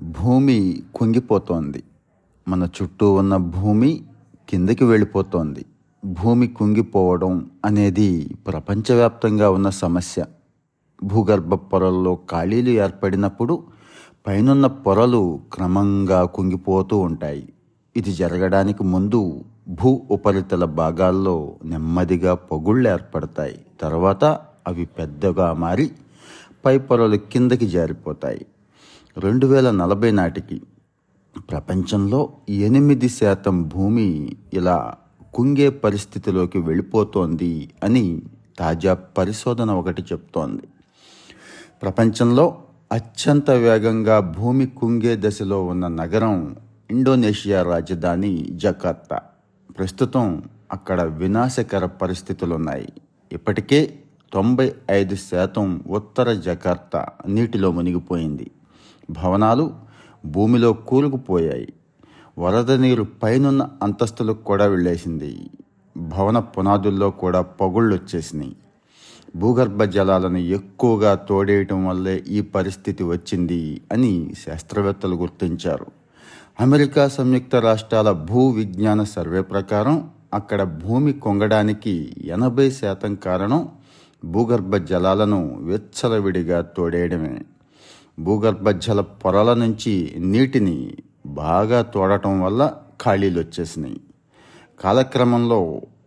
భూమి కుంగిపోతోంది. మన చుట్టూ ఉన్న భూమి కిందకి వెళ్ళిపోతోంది. భూమి కుంగిపోవడం అనేది ప్రపంచవ్యాప్తంగా ఉన్న సమస్య. భూగర్భ పొరల్లో ఖాళీలు ఏర్పడినప్పుడు పైనున్న పొరలు క్రమంగా కుంగిపోతూ ఉంటాయి. ఇది జరగడానికి ముందు భూ ఉపరితల భాగాల్లో నెమ్మదిగా పొగుళ్ళు ఏర్పడతాయి. తర్వాత అవి పెద్దగా మారి పై పొరలు కిందకి జారిపోతాయి. రెండు వేల నలభై నాటికి ప్రపంచంలో ఎనిమిది శాతం భూమి ఇలా కుంగే పరిస్థితిలోకి వెళ్ళిపోతోంది అని తాజా పరిశోధన ఒకటి చెప్తోంది. ప్రపంచంలో అత్యంత వేగంగా భూమి కుంగే దశలో ఉన్న నగరం ఇండోనేషియా రాజధాని జకార్తా. ప్రస్తుతం అక్కడ వినాశకర పరిస్థితులున్నాయి. ఇప్పటికే తొంభై ఐదు శాతం ఉత్తర జకార్తా నీటిలో మునిగిపోయింది. భవనాలు భూమిలో కూరుకుపోయాయి వరద నీరు పైనున్న అంతస్తులకు కూడా వెళ్ళేసింది భవన పునాదుల్లో కూడా పొగుళ్ళు వచ్చేసినాయి భూగర్భ జలాలను ఎక్కువగా తోడేయటం వల్లే ఈ పరిస్థితి వచ్చింది అని శాస్త్రవేత్తలు గుర్తించారు. అమెరికా సంయుక్త రాష్ట్రాల భూ విజ్ఞాన సర్వే ప్రకారం అక్కడ భూమి కొంగడానికి ఎనభై శాతం కారణం భూగర్భ జలాలను వెచ్చలవిడిగా తోడేయడమే. భూగర్భ జల పొరల నుంచి నీటిని బాగా తోడటం వల్ల ఖాళీలు వచ్చేసినాయి కాలక్రమంలో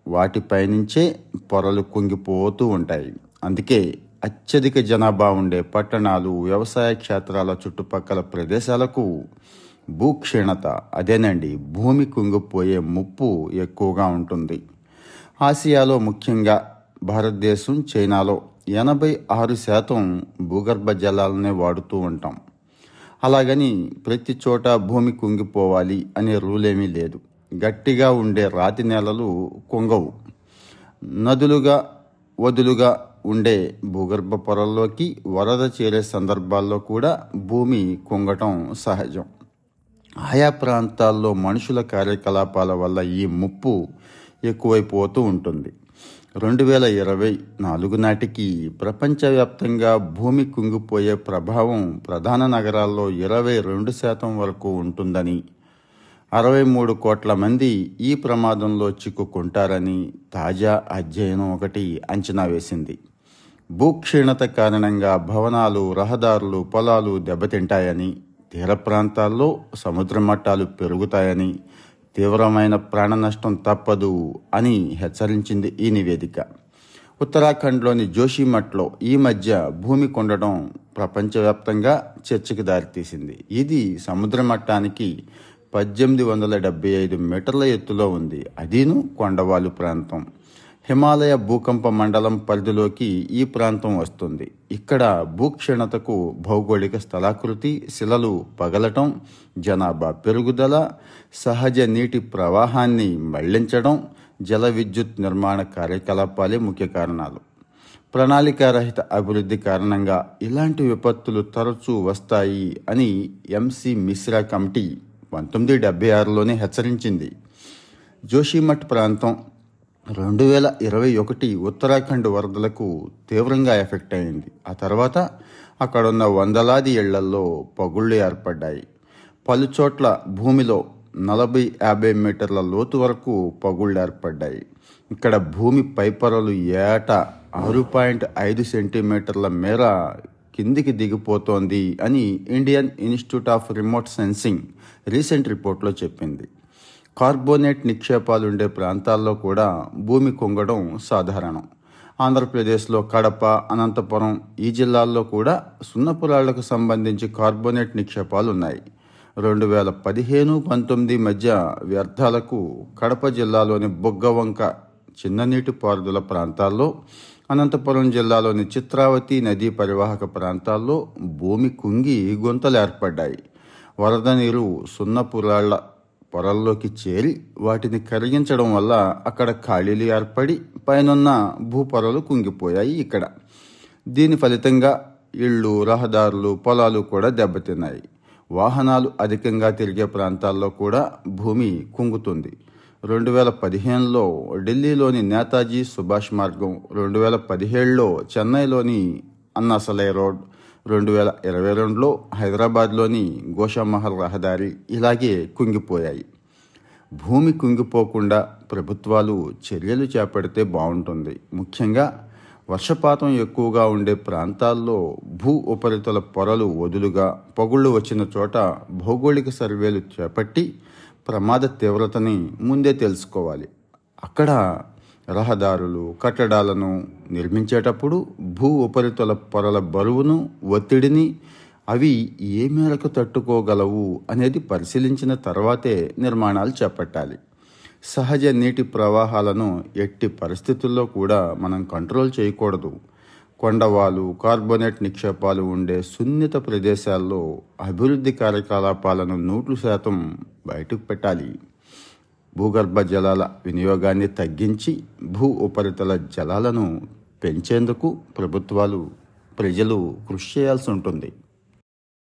వాటిపైనుంచే పొరలు కుంగిపోతూ ఉంటాయి. అందుకే అత్యధిక జనాభా ఉండే పట్టణాలు వ్యవసాయ క్షేత్రాల చుట్టుపక్కల ప్రదేశాలకు భూక్షీణత అదేనండి భూమి కుంగిపోయే ముప్పు ఎక్కువగా ఉంటుంది. ఆసియాలో ముఖ్యంగా భారతదేశం చైనాలో ఎనభై ఆరు శాతం భూగర్భ జలాలనే వాడుతూ ఉంటాం. అలాగని ప్రతి చోట భూమి కుంగిపోవాలి అనే రూలేమీ లేదు. గట్టిగా ఉండే రాతి నేలలు కుంగవు. నదులుగా వదులుగా ఉండే భూగర్భ పొరల్లోకి వరద చేరే సందర్భాల్లో కూడా భూమి కుంగటం సహజం. ఆయా ప్రాంతాల్లో మనుషుల కార్యకలాపాల వల్ల ఈ ముప్పు ఎక్కువైపోతూ ఉంటుంది. రెండు వేల ఇరవై నాలుగు నాటికి ప్రపంచవ్యాప్తంగా భూమి కుంగిపోయే ప్రభావం ప్రధాన నగరాల్లో ఇరవై రెండు శాతం వరకు ఉంటుందని అరవై మూడు కోట్ల మంది ఈ ప్రమాదంలో చిక్కుకుంటారని తాజా అధ్యయనం ఒకటి అంచనా వేసింది. భూక్షీణత కారణంగా భవనాలు రహదారులు పొలాలు దెబ్బతింటాయని తీర ప్రాంతాల్లో సముద్ర మట్టాలు పెరుగుతాయని తీవ్రమైన ప్రాణ నష్టం తప్పదు అని హెచ్చరించింది ఈ నివేదిక. ఉత్తరాఖండ్లోని జోషిమఠ్లో ఈ మధ్య భూమి కొండడం ప్రపంచవ్యాప్తంగా చర్చకు దారితీసింది. ఇది సముద్ర మట్టానికి పద్దెనిమిది వందల డెబ్బై ఐదు మీటర్ల ఎత్తులో ఉంది. అదీను కొండవాలు ప్రాంతం. హిమాలయ భూకంప మండలం పరిధిలోకి ఈ ప్రాంతం వస్తుంది. ఇక్కడ భూక్షీణతకు భౌగోళిక స్థలాకృతి శిలలు పగలటం జనాభా పెరుగుదల సహజ నీటి ప్రవాహాన్ని మళ్ళించడం జల విద్యుత్ నిర్మాణ కార్యకలాపాలే ముఖ్య కారణాలు. ప్రణాళికారహిత అభివృద్ధి కారణంగా ఇలాంటి విపత్తులు తరచూ వస్తాయి అని ఎంసి మిశ్రా కమిటీ పంతొమ్మిది డెబ్బై ఆరులోనే హెచ్చరించింది. జోషిమఠ్ ప్రాంతం రెండు వేల ఇరవై ఒకటి ఉత్తరాఖండ్ వరదలకు తీవ్రంగా ఎఫెక్ట్ అయింది. ఆ తర్వాత అక్కడున్న వందలాది ఇళ్ళల్లో పగుళ్ళు ఏర్పడ్డాయి. పలుచోట్ల భూమిలో నలభై యాభై మీటర్ల లోతు వరకు పగుళ్ళు ఏర్పడ్డాయి. ఇక్కడ భూమి పైపొరలు ఏటా ఆరు పాయింట్ ఐదు సెంటీమీటర్ల మేర కిందికి దిగిపోతోంది అని Indian Institute of Remote Sensing recent రిపోర్ట్లో చెప్పింది. కార్బోనేట్ నిక్షేపాలు ఉండే ప్రాంతాల్లో కూడా భూమి కుంగడం సాధారణం. ఆంధ్రప్రదేశ్లో కడప అనంతపురం ఈ జిల్లాల్లో కూడా సున్నపురాళ్ళకు సంబంధించి కార్బోనేట్ నిక్షేపాలు ఉన్నాయి. రెండు వేల పదిహేను పంతొమ్మిది మధ్య వ్యర్థాలకు కడప జిల్లాలోని బొగ్గవంక చిన్న నీటిపారుదల ప్రాంతాల్లో అనంతపురం జిల్లాలోని చిత్రావతి నదీ పరివాహక ప్రాంతాల్లో భూమి కుంగి గుంతలు ఏర్పడ్డాయి. వరద నీరు సున్నపురాళ్ళ పొరల్లోకి చేరి వాటిని కరిగించడం వల్ల అక్కడ ఖాళీలు ఏర్పడి పైనున్న భూపొరలు కుంగిపోయాయి ఇక్కడ. దీని ఫలితంగా ఇళ్ళు రహదారులు పొలాలు కూడా దెబ్బతిన్నాయి. వాహనాలు అధికంగా తిరిగే ప్రాంతాల్లో కూడా భూమి కుంగుతుంది. రెండు వేల పదిహేనులో ఢిల్లీలోని నేతాజీ సుభాష్ మార్గం రెండు వేల పదిహేడులో చెన్నైలోని అన్నాసలై రోడ్ రెండు వేల ఇరవై రెండులో హైదరాబాద్లోని గోషామహల్ రహదారి ఇలాగే కుంగిపోయాయి. భూమి కుంగిపోకుండా ప్రభుత్వాలు చర్యలు చేపడితే బాగుంటుంది. ముఖ్యంగా వర్షపాతం ఎక్కువగా ఉండే ప్రాంతాల్లో భూ ఉపరితల పొరలు వదులుగా పగుళ్ళు వచ్చిన చోట భౌగోళిక సర్వేలు చేపట్టి ప్రమాద తీవ్రతని ముందే తెలుసుకోవాలి. అక్కడ రహదారులు కట్టడాలను నిర్మించేటప్పుడు భూ ఉపరితల పొరల బరువును ఒత్తిడిని అవి ఏ మేరకు తట్టుకోగలవు అనేది పరిశీలించిన తర్వాతే నిర్మాణాలు చేపట్టాలి. సహజ నీటి ప్రవాహాలను ఎట్టి పరిస్థితుల్లో కూడా మనం కంట్రోల్ చేయకూడదు. కొండవాలు కార్బోనేట్ నిక్షేపాలు ఉండే సున్నిత ప్రదేశాల్లో అభివృద్ధి కార్యకలాపాలను నూట్లు శాతం బయటకు పెట్టాలి. భూగర్భ జలాల వినియోగాన్ని తగ్గించి భూ ఉపరితల జలాలను పెంచేందుకు ప్రభుత్వాలు ప్రజలు కృషి చేయాల్సి ఉంటుంది.